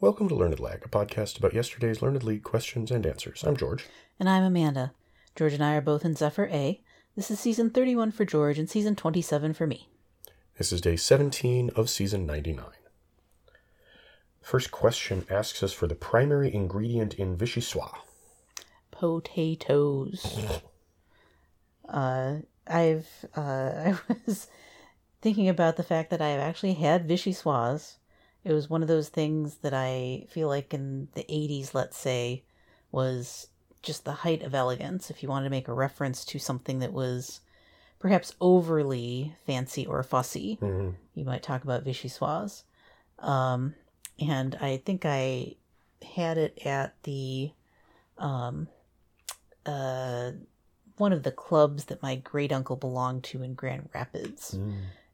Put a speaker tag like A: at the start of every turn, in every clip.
A: Welcome to Learned Lag, a podcast about yesterday's Learned League questions and answers. I'm George.
B: And I'm Amanda. George and I are both in Zephyr A. This is season 31 for George and season 27 for me.
A: This is day 17 of season 99. First question asks us for the primary ingredient in vichyssoise.
B: Potatoes. uh, I've uh, I was thinking about the fact that I've actually had vichyssoise. It was one of those things that I feel like in the 80s, let's say, was just the height of elegance. If you wanted to make a reference to something that was perhaps overly fancy or fussy,
A: Mhm.
B: you might talk about vichyssoise. Um, and I think I had it at the um, uh, one of the clubs that my great uncle belonged to in Grand Rapids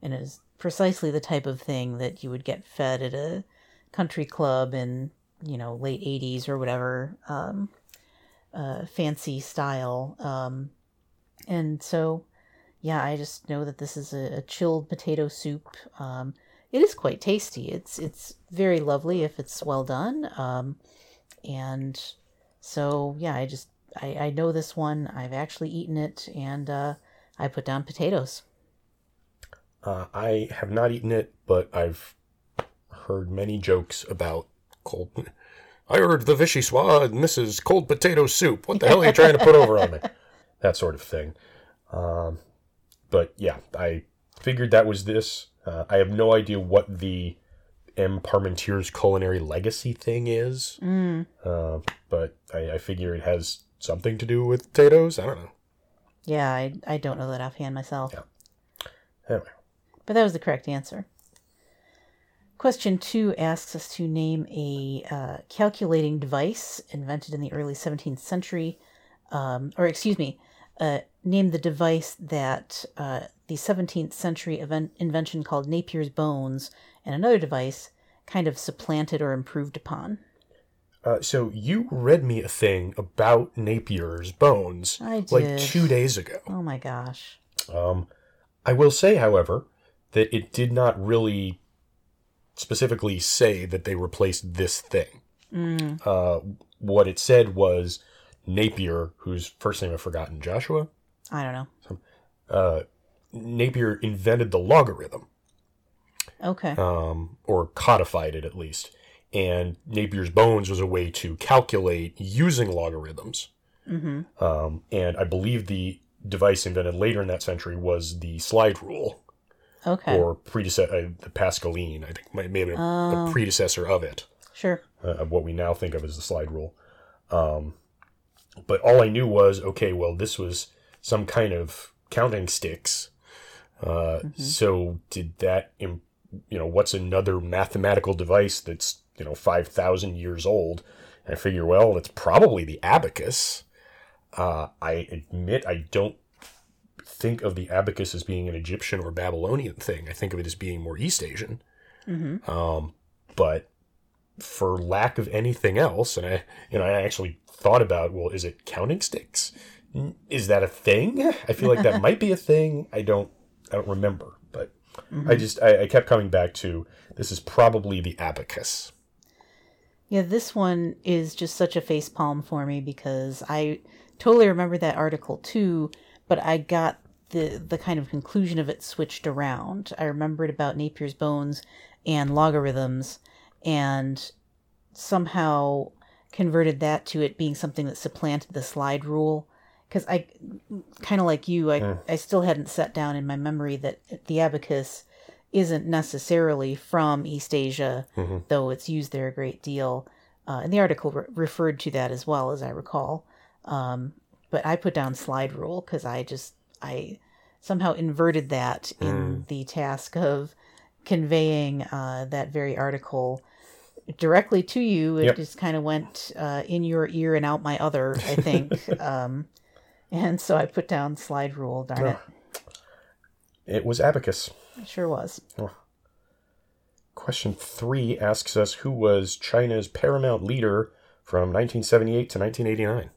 B: and it was precisely the type of thing that you would get fed at a country club in you know late 80s or whatever um, uh, fancy style. Um, and so yeah i just know that this is a, a chilled potato soup. Um, it is quite tasty. It's it's very lovely if it's well done. Um, and so yeah i just I, I know this one. I've actually eaten it and uh, i put down potatoes
A: Uh, I have not eaten it, but I've heard many jokes about cold. I heard the Vichy vichyssoise misses cold potato soup. What the hell are you trying to put over on me? That sort of thing. Um, but yeah, I figured that was this. Uh, I have no idea what the M. Parmentier's culinary legacy thing is,
B: mm.
A: uh, but I, I figure it has something to do with potatoes. I don't know.
B: Yeah, I, I don't know that offhand myself.
A: Yeah. Anyway,
B: But that was the correct answer. Question two asks us to name a uh, calculating device invented in the early 17th century, um, or excuse me, uh, name the device that uh, the 17th century event- invention called Napier's bones and another device kind of supplanted or improved upon.
A: Uh, so you read me a thing about Napier's bones like two days ago.
B: Oh my gosh.
A: Um, I will say, however, that it did not really specifically say that they replaced this thing.
B: Mm,
A: Uh, what it said was Napier, whose first name I've forgotten, Joshua.
B: I don't know.
A: Uh, Napier invented the logarithm,
B: Okay.
A: um, or codified it at least. And Napier's bones was a way to calculate using logarithms.
B: mm-hmm.
A: Um, and I believe the device invented later in that century was the slide rule,
B: Okay.
A: or predecessor, uh, the Pascaline. I think maybe a, a
B: Oh.
A: predecessor of it,
B: Sure.
A: uh, of what we now think of as the slide rule. Um, but all I knew was okay. Well, this was some kind of counting sticks. Uh, So did that? Im- you know, what's another mathematical device that's you know five thousand years old? And I figure, well, it's probably the abacus. Uh, I admit I don't think of the abacus as being an Egyptian or Babylonian thing. I think of it as being more East Asian.
B: Mm-hmm.
A: Um, but for lack of anything else, and I, you know, I actually thought about, well, is it counting sticks? Is that a thing? I feel like that might be a thing. I don't, I don't remember, but I just, I, I kept coming back to this is probably the abacus.
B: Yeah, this one is just such a face palm for me because I totally remember that article too, but I got the the kind of conclusion of it switched around. I remembered about Napier's bones and logarithms and somehow converted that to it being something that supplanted the slide rule because I kind of like you, I
A: Hmm.
B: I still hadn't set down in my memory that the abacus isn't necessarily from East Asia,
A: Mhm.
B: though it's used there a great deal. Uh, and the article re- referred to that as well, as I recall. Um, but I put down slide rule because I just I somehow inverted that in the task of conveying uh, that very article directly to you. It
A: Yep.
B: just kind of went uh, in your ear and out my other, I think. um, and so I put down slide rule. Darn it,
A: It was abacus.
B: it sure was.
A: Question three asks us who was China's paramount leader from 1978 to 1989.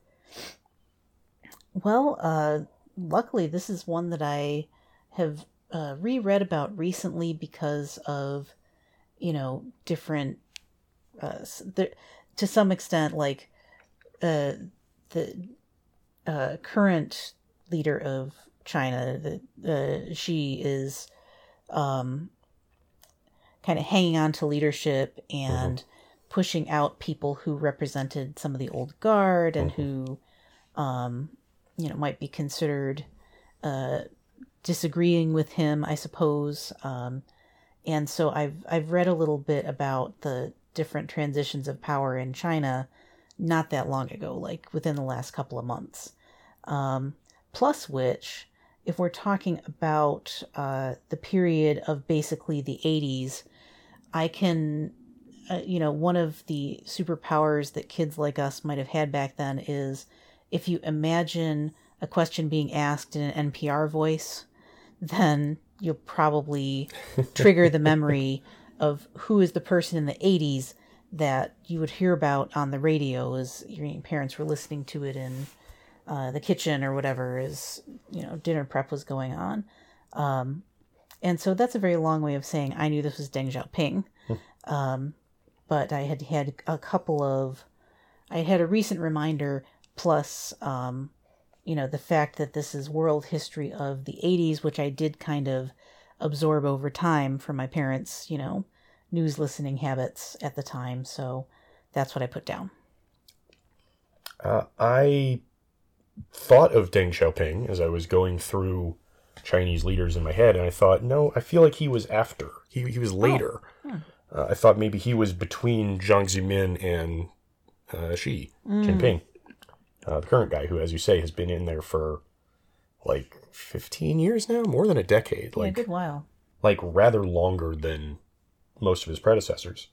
B: Well, uh, luckily, this is one that I have uh, reread about recently because of, you know, different uh, there, to some extent, like uh, the uh, current leader of China, the, uh, Xi is um, kind of hanging on to leadership and pushing out people who represented some of the old guard and who, um, you know, might be considered uh, disagreeing with him, I suppose. Um, and so I've I've read a little bit about the different transitions of power in China not that long ago, like within the last couple of months. Um, plus, which, if we're talking about uh, the period of basically the 80s, I can, uh, you know, one of the superpowers that kids like us might have had back then is if you imagine a question being asked in an NPR voice, then you'll probably trigger the memory of who is the person in the 80s that you would hear about on the radio as your parents were listening to it in uh, the kitchen or whatever as you know dinner prep was going on. Um, and so that's a very long way of saying i knew this was deng xiaoping. Um, but i had had a couple of i had a recent reminder plus um, you know the fact that this is world history of the 80s which i did kind of absorb over time from my parents you know news listening habits at the time. So that's what i put down.
A: Uh, I thought of Deng Xiaoping as I was going through Chinese leaders in my head, and I thought, no, I feel like he was after. He, he was later. Uh, I thought maybe he was between Jiang Zemin and uh, Xi Jinping, uh, the current guy who, as you say, has been in there for like 15 years now, more than a decade.
B: yeah, a good while
A: like rather longer than most of his predecessors.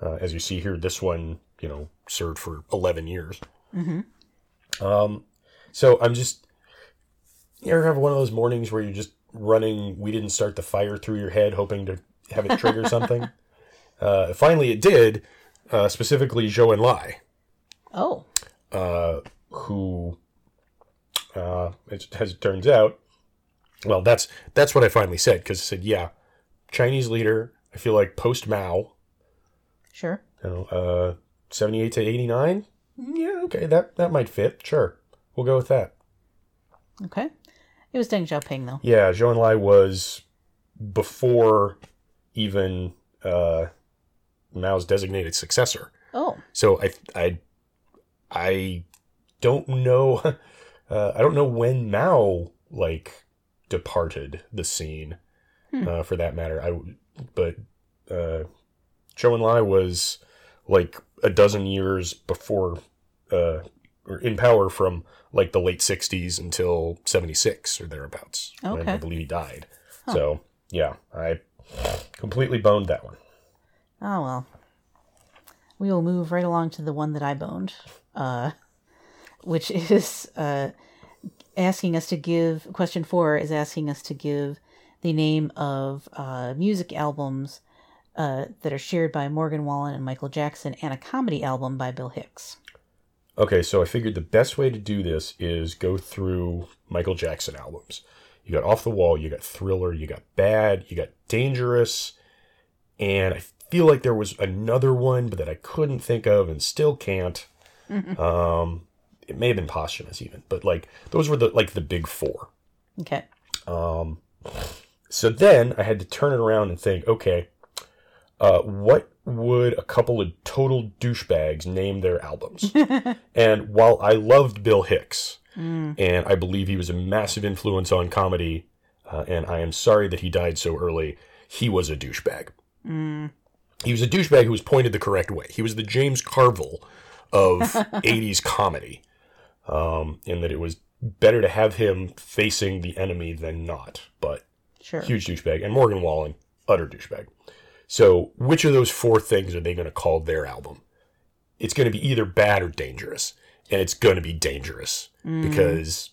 A: Uh, as you see here, this one, you know, served for 11 years. Um, so I'm just, you ever have one of those mornings where you're just running, we didn't start the fire through your head, hoping to have it trigger something? Uh, finally, it did, uh, specifically Zhou Enlai
B: oh
A: uh, who, uh, as, as it turns out, well, that's that's what I finally said because I said, yeah, Chinese leader. I feel like post Mao,
B: sure
A: you know, uh, seventy eight to eighty nine. Yeah, okay, that that might fit. Sure, we'll go with that.
B: okay it was deng xiaoping though
A: Yeah, Zhou Enlai was before even uh, Mao's designated successor.
B: oh
A: So I I I don't know uh, I don't know when Mao like departed the scene uh, for that matter. I but uh, Zhou Enlai was like a dozen years before uh, or in power from like the late 60s until 76 or thereabouts. when I believe he died. So, yeah, I completely boned that one.
B: Oh well. We will move right along to the one that I boned, uh, which is uh, asking us to give. Question four is asking us to give the name of uh, music albums uh, that are shared by Morgan Wallen and Michael Jackson, and a comedy album by Bill Hicks.
A: Okay, so I figured the best way to do this is go through Michael Jackson albums. You got Off the Wall, you got Thriller, you got Bad, you got Dangerous, and I feel like there was another one, but that I couldn't think of and still can't. Um, it may have been posthumous even, but like those were the like the big four.
B: Okay.
A: Um, so then I had to turn it around and think, okay, uh, what would a couple of total douchebags name their albums? and while I loved Bill Hicks, and I believe he was a massive influence on comedy, uh, and I am sorry that he died so early, he was a douchebag. He was a douchebag who was pointed the correct way. He was the James Carville of 80s comedy, um, in that it was better to have him facing the enemy than not. But
B: Sure.
A: huge douchebag, and Morgan Wallen, utter douchebag. So, which of those four things are they going to call their album? It's going to be either bad or dangerous, and it's going to be dangerous because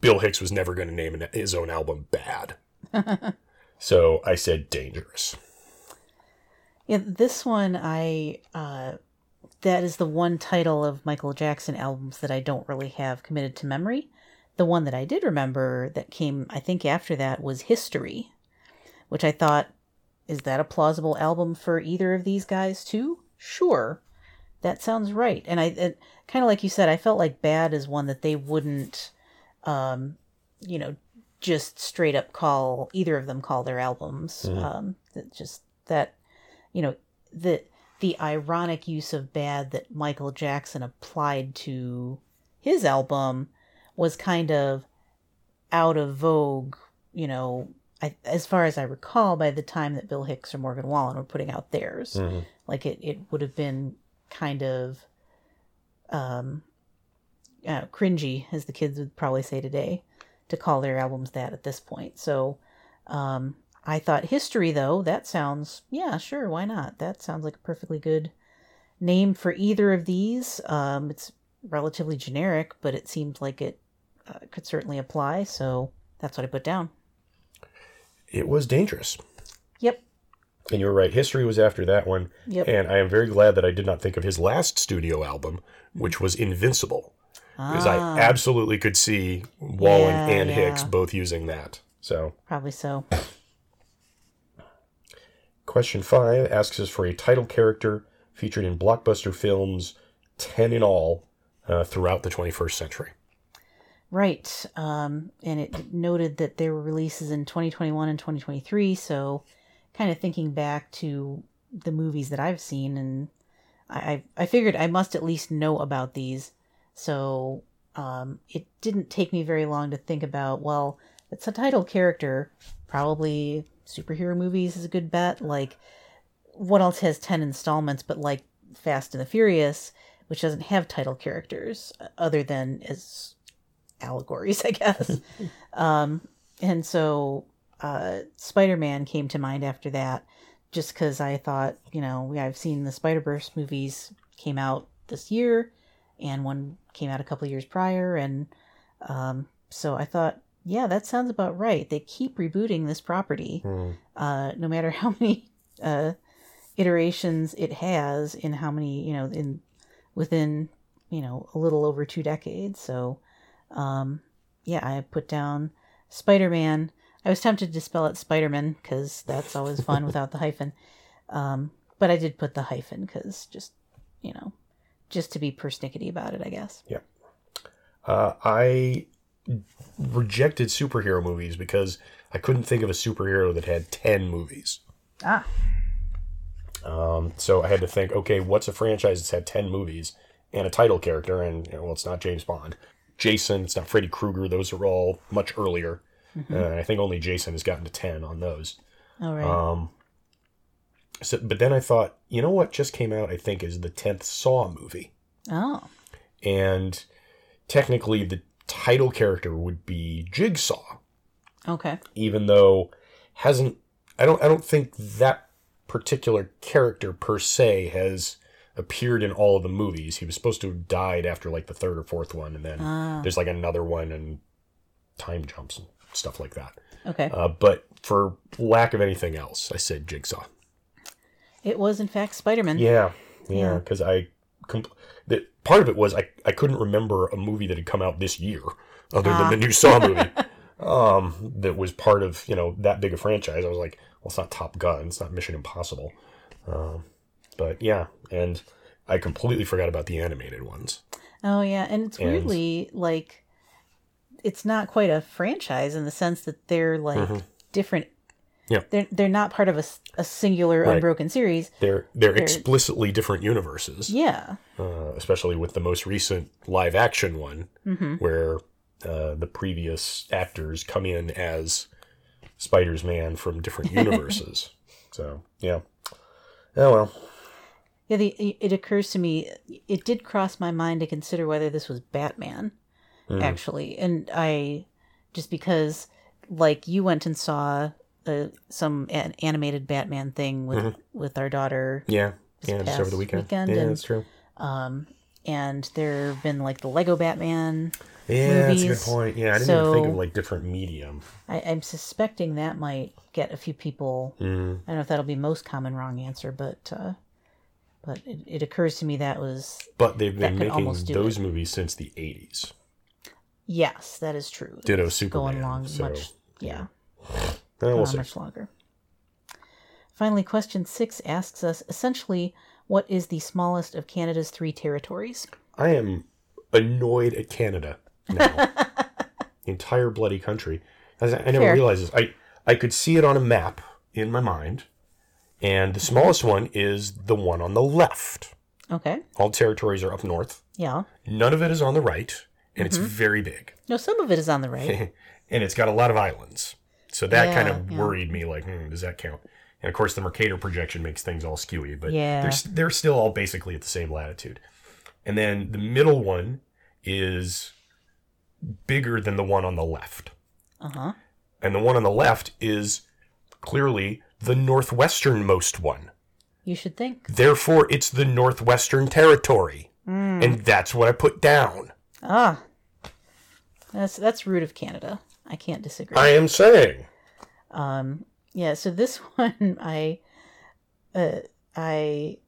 A: Bill Hicks was never going to name an- his own album bad. so I said dangerous.
B: Yeah, this one I uh that is the one title of Michael Jackson albums that I don't really have committed to memory. The one that I did remember that came I think after that was History, which I thought is that a plausible album for either of these guys too? sure, that sounds right. And I, kind of like you said, I felt like Bad is one that they wouldn't, um, you know, just straight up call either of them call their albums.
A: Mhm.
B: Um, that just that, you know, the the ironic use of Bad that Michael Jackson applied to his album was kind of out of vogue, you know, I, as far as I recall, by the time that Bill Hicks or Morgan Wallen were putting out theirs,
A: Mhm.
B: like it, it would have been kind of um, uh, cringy, as the kids would probably say today, to call their albums that at this point. So um, I thought History, though, that sounds, yeah, sure, why not? That sounds like a perfectly good name for either of these. Um, it's relatively generic, but it seemed like it uh, could certainly apply. So that's what I put down.
A: It was dangerous.
B: Yep.
A: And you're right. History was after that one.
B: Yep.
A: And I am very glad that I did not think of his last studio album, which was Invincible. Because
B: Ah,
A: I absolutely could see Wallen
B: Yeah,
A: and
B: yeah.
A: Hicks both using that. So,
B: probably so.
A: Question five asks us for a title character featured in blockbuster films, 10 in all, uh, throughout the 21st century.
B: Right. Um, and it noted that there were releases in 2021 and 2023. So, kind of thinking back to the movies that I've seen, and I, I figured I must at least know about these. So, um, it didn't take me very long to think about, well, it's a title character. Probably superhero movies is a good bet. Like, what else has 10 installments but like Fast and the Furious, which doesn't have title characters uh, other than as allegories, I guess. um, and so uh, Spider Man came to mind after that, just because I thought, you know, I've seen the Spider Verse movies came out this year, and one came out a couple years prior, and um, so I thought, yeah, that sounds about right. They keep rebooting this property,
A: Hmm.
B: uh, no matter how many uh, iterations it has in how many, you know, in within you know a little over two decades. So um, yeah, I put down Spider Man. I was tempted to spell it Spider Man because that's always fun without the hyphen. Um, but I did put the hyphen because just, you know, just to be persnickety about it, I guess.
A: Uh, I rejected superhero movies because I couldn't think of a superhero that had 10 movies.
B: Ah.
A: Um, so I had to think, okay, what's a franchise that's had 10 movies and a title character? And, you know, well, it's not James Bond. Jason, it's not Freddy Krueger. Those are all much earlier. Uh, and I think only Jason has gotten to 10 on those.
B: All right.
A: Um, so, but then I thought, you know what just came out, I think, is the 10th Saw movie.
B: oh.
A: And technically, the title character would be Jigsaw.
B: Okay.
A: even though hasn't I don't I don't think that particular character per se has appeared in all of the movies. He was supposed to have died after like the third or fourth one, and then
B: Ah.
A: there's like another one and time jumps and stuff like that.
B: Okay.
A: Uh, but for lack of anything else, I said Jigsaw.
B: It was, in fact, Spider Man.
A: Yeah, yeah,
B: Yeah.
A: because I compl- the part of it was I I couldn't remember a movie that had come out this year other
B: Ah.
A: than the new Saw movie. um, that was part of you know that big a franchise. I was like, well, it's not Top Gun, it's not Mission Impossible, um, but yeah, and I completely forgot about the animated ones.
B: Oh, yeah. And it's
A: And-
B: weirdly like it's not quite a franchise in the sense that they're like different.
A: Yeah.
B: They're, they're not part of a, a singular
A: Right.
B: unbroken series.
A: They're they're explicitly different universes,
B: Yeah.
A: uh, especially with the most recent live action one,
B: Mm-hmm.
A: where uh, the previous actors come in as Spider's Man from different universes. so yeah, oh well.
B: Yeah, the, it occurs to me, it did cross my mind to consider whether this was Batman,
A: Mm.
B: actually. And I, just because, like, you went and saw uh, some an animated Batman thing with, with our daughter,
A: Yeah, yeah, just over the weekend.
B: weekend,
A: yeah,
B: and-
A: that's true.
B: um, and there have been, like, the Lego Batman.
A: Yeah, that's a good point. Yeah, I didn't even think of like different medium.
B: I, I'm suspecting that might get a few people.
A: Mm.
B: I don't know if that'll be most common wrong answer, but uh, but it, it occurs to me that was
A: But they've been making those movies since the '80s.
B: yes, that is true.
A: Ditto
B: It's
A: Superman.
B: going along
A: so,
B: much, yeah.
A: eh,
B: go
A: we'll see.
B: much longer. Finally, question six asks us essentially, What is the smallest of Canada's three territories?
A: I am annoyed at Canada now. the entire bloody country. As I, I never
B: Fair.
A: realized this. I, I could see it on a map in my mind, and the mm-hmm. smallest one is the one on the left.
B: Okay.
A: All territories are up north.
B: Yeah.
A: None of it is on the right, and it's mm-hmm. very big.
B: No, some of it is on the right.
A: and it's got a lot of islands. So that kind of
B: yeah.
A: worried me. Like, hmm, does that count? And of course, the Mercator projection makes things all skewy, but
B: Yeah.
A: they're, they're still all basically at the same latitude. And then the middle one is bigger than the one on the left.
B: Uh huh.
A: And the one on the left is clearly the northwesternmost one.
B: You should think.
A: Therefore, it's the Northwestern Territory.
B: Hmm.
A: And that's what I put down.
B: Ah. That's that's rude of Canada. I can't disagree.
A: I am saying.
B: Um, yeah, so this one, I, uh, I,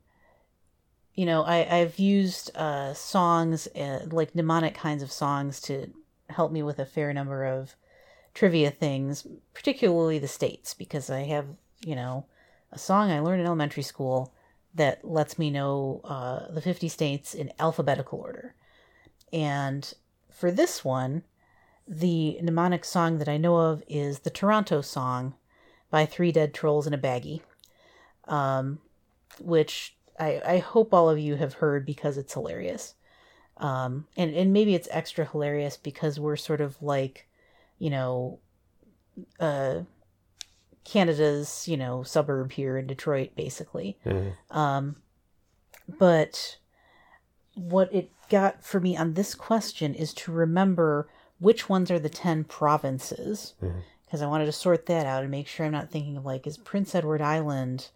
B: you know, I, I've used uh, songs, uh, like mnemonic kinds of songs, to help me with a fair number of trivia things, particularly the states, because I have, you know, a song I learned in elementary school that lets me know uh, the 50 states in alphabetical order. And for this one, the mnemonic song that I know of is the Toronto song by Three Dead Trolls in a Baggie, um, which I, I hope all of you have heard because it's hilarious. Um, and, and maybe it's extra hilarious because we're sort of like, you know, uh, Canada's, you know, suburb here in Detroit, basically.
A: Mhm.
B: Um, but what it got for me on this question is to remember which ones are the 10 provinces because I wanted to sort that out and make sure I'm not thinking of like, is Prince Edward Island,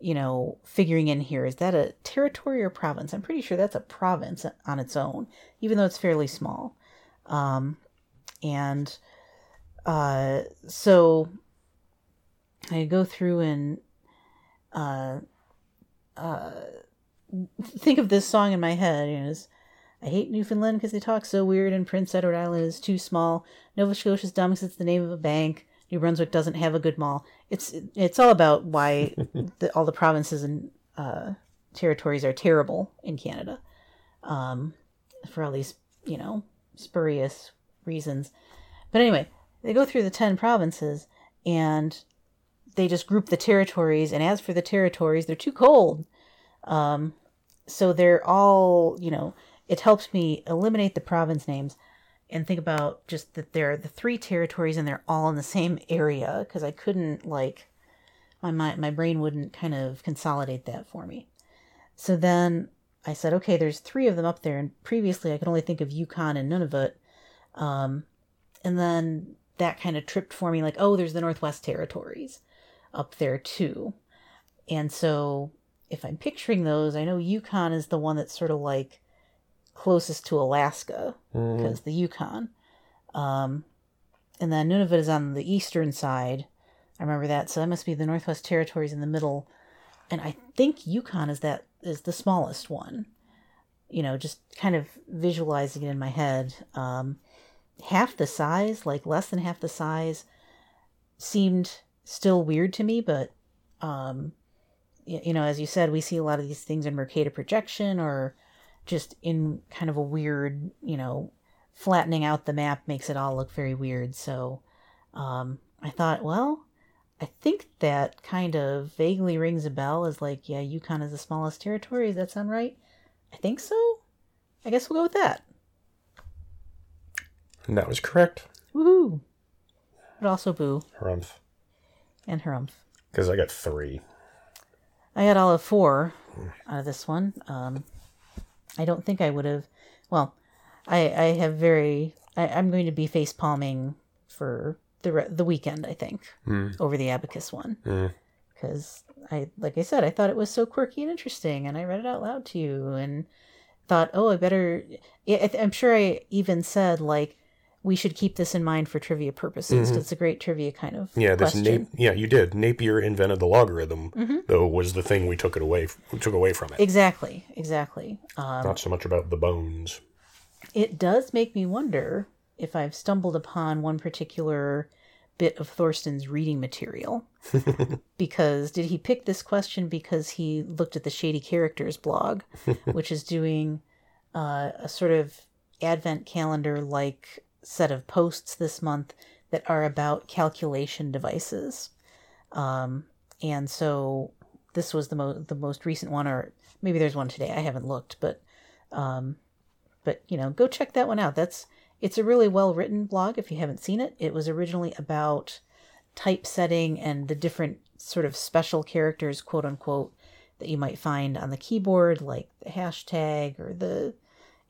B: you know, figuring in here? Is that a territory or province? I'm pretty sure that's a province on its own, even though it's fairly small. Um, and uh, so I go through and uh, uh, think of this song in my head. You know, I hate Newfoundland because they talk so weird, and Prince Edward Island is too small. Nova Scotia's dumb because it's the name of a bank. New Brunswick doesn't have a good mall. It's it's all about why the, all the provinces and uh, territories are terrible in Canada, um, for all these you know spurious reasons. But anyway, they go through the ten provinces and they just group the territories. And as for the territories, they're too cold. Um, so they're all you know. It helps me eliminate the province names and think about just that there are the three territories and they're all in the same area because I couldn't like my, my my brain wouldn't kind of consolidate that for me. So then I said, okay, there's three of them up there, and previously I could only think of Yukon and Nunavut. Um, and then that kind of tripped for me, like, oh, there's the Northwest Territories up there too. And so if I'm picturing those, I know Yukon is the one that's sort of like closest to Alaska because the Yukon. Um, and then Nunavut is on the eastern side. I remember that. So that must be the Northwest Territories in the middle. And I think Yukon is that is the smallest one. You know, just kind of visualizing it in my head. Um, half the size, like less than half the size, seemed still weird to me, but um, you know, as you said, we see a lot of these things in Mercator projection or just in kind of a weird, you know, flattening out the map makes it all look very weird. So um, I thought, well, I think that kind of vaguely rings a bell as like, yeah, Yukon is the smallest territory. Does that sound right? I think so. I guess we'll go with that.
A: And that was correct.
B: Woohoo! But also boo
A: Harumph.
B: and harumph.
A: Because I got three.
B: I got all of four out of this one. Um, I don't think I would have. Well, I I have very. I, I'm going to be face palming for the re- the weekend. I think
A: Mm.
B: over the abacus one
A: Mm.
B: because I like I said I thought it was so quirky and interesting, and I read it out loud to you and thought, oh, I better. I I'm sure I even said like we should keep this in mind for trivia purposes. 'cause It's a great trivia kind of
A: Yeah, this
B: question.
A: Nap- yeah, you did. Napier invented the logarithm,
B: Mm-hmm.
A: though was the thing we took it away took away from it.
B: Exactly, exactly. Um,
A: Not so much about the bones.
B: it does make me wonder if I've stumbled upon one particular bit of Thorsten's reading material. because did he pick this question because he looked at the Shady Characters blog, which is doing uh, a sort of advent calendar like set of posts this month that are about calculation devices. Um, and so this was the most the most recent one, or maybe there's one today. I haven't looked, but um, but you know, go check that one out. That's it's a really well written blog. If you haven't seen it, it was originally about typesetting and the different sort of special characters, quote unquote, that you might find on the keyboard, like the hashtag or the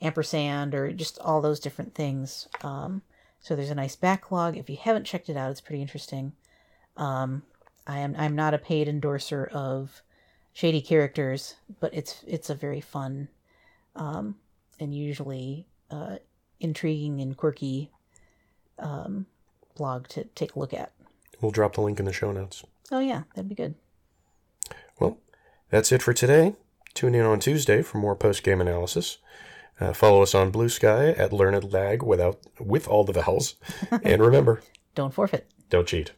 B: ampersand or just all those different things. Um, so there's a nice backlog. If you haven't checked it out, it's pretty interesting. Um, I am I'm not a paid endorser of shady characters, but it's it's a very fun um, and usually uh, intriguing and quirky um, blog to take a look at.
A: We'll drop the link in the show notes.
B: Oh yeah, that'd be good.
A: Well, that's it for today. Tune in on Tuesday for more post game analysis. Uh, follow us on Blue Sky at Learned Lag without with all the vowels. and remember,
B: don't forfeit.
A: Don't cheat.